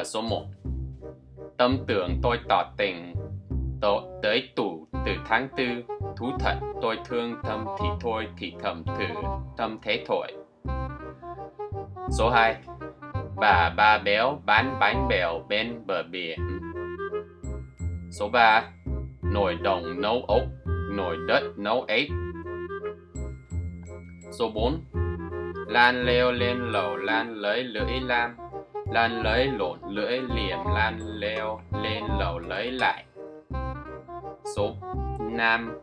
uh, số 1 Tâm tưởng tôi tỏ tình tôi tới tủ từ tháng tư. Thú thật tôi thương tâm thì thôi thì thầm thử tâm thế thổi. Số 2 Bà ba béo bán bánh bèo bên bờ biển. Số 3 Nồi đồng nấu ốc Nồi đất nấu ếch. Số 4 Lan leo lên lầu lan lấy lưỡi lam. Lan lấy lộn lưỡi liềm lan leo, lên lầu lấy lại. Số 5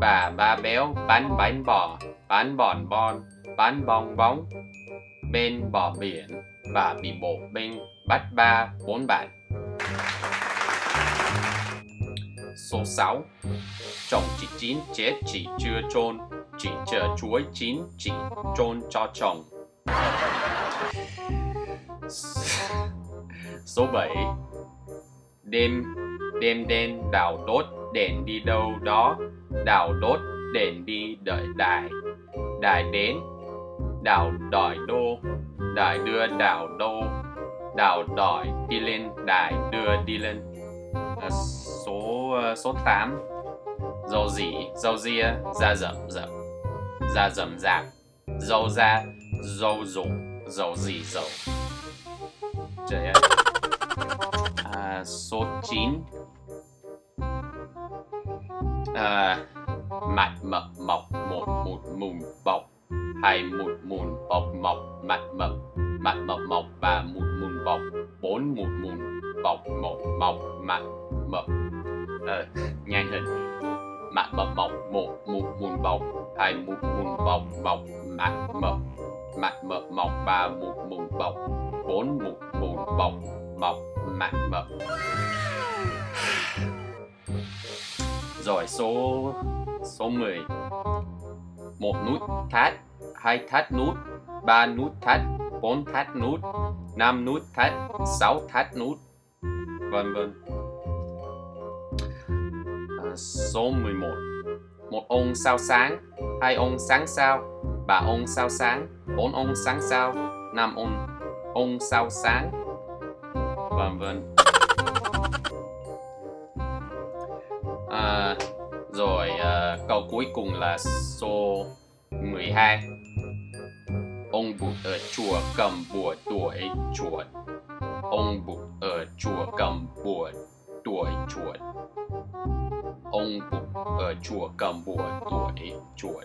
Bà, ba béo bán bánh bò Bán bòn bon Bán bong bóng. Bên bò biển, Bà bị bộ binh Bắt ba, bốn bạn. Số 6 Chồng chị chín chết, chị chưa chôn. Chị chờ chuối chín, chị chôn cho chồng. Số 7 Đêm đêm đen đào đốt đèn đi đâu đó Đào đốt đèn đi đợi đài. Đài đến Đào đòi đô Đài đưa đào đô Đào đòi đi lên đài đưa đi lên. À, Số à, số 8 Dầu dỉ, dầu ria, da rậm rậm. Da rậm rạp. Dầu da, dầu rụng, dầu dỉ dầu. Trời ơi. À, Số 9 à, Mặt mập mọc một một mùn bọc. Hai một mùn bọc mọc mặt mập. Mặt mập mọc và một mùn bọc. Bốn một mùn bọc mọc mặt mập. Ờ, nhanh hơn. Mặt mập mọc một một mùn bọc. Hai một mùn bọc mọc mặt mập. Mặt mập mọc ba một mùng bọc. Bốn một mùng bọc mọc mặt mập. Rồi số số 10 Một nút thắt Hai thắt nút Ba nút thắt Bốn thắt nút Năm nút thắt Sáu thắt nút. Vân vân. À, Số 11 Một ông sao sáng Hai ông sáng sao? Ba ông sao sáng Bốn ông sáng sao Năm ông ông sao sáng. Vân vân à, Rồi à, câu cuối cùng là số 12 Ông bụt ở chùa cầm bùa tuổi chuột. Ông bụt ở chùa cầm bùa tuổi chuột. Ông bụt ở chùa cầm bùa tuổi chuột.